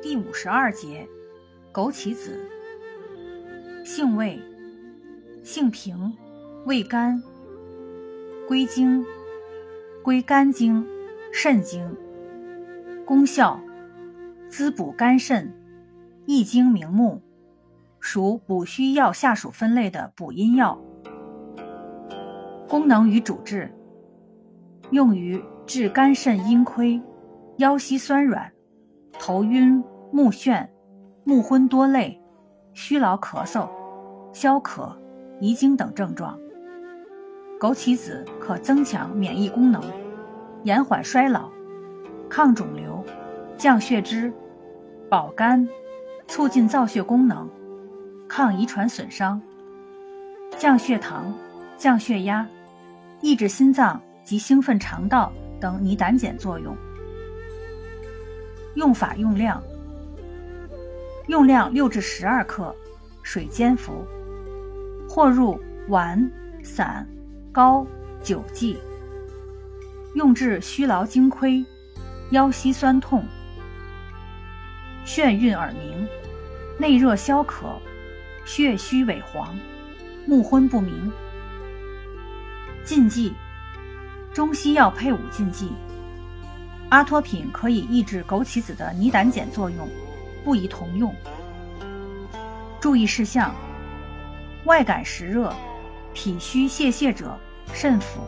第五十二节，枸杞子，性味，性平，味甘，归经，归肝经、肾经。功效，滋补肝肾，益精明目，属补虚药下属分类的补阴药。功能与主治，用于治肝肾阴亏、腰膝酸软。头晕、目眩、目昏多泪、虚劳咳嗽、消渴、遗精等症状。枸杞子可增强免疫功能，延缓衰老，抗肿瘤，降血脂，保肝，促进造血功能，抗遗传损伤，降血糖、降血压，抑制心脏及兴奋肠道等拟胆碱作用。用法用量：用量六至十二克，水煎服，或入丸、散、膏、酒剂。用治虚劳精亏、腰膝酸痛、眩晕耳鸣、内热消渴、血虚萎黄、目昏不明。禁忌：中西药配伍禁忌。阿托品可以抑制枸杞子的泥胆碱作用，不宜同用。注意事项：外感实热、脾虚泄泻者慎服。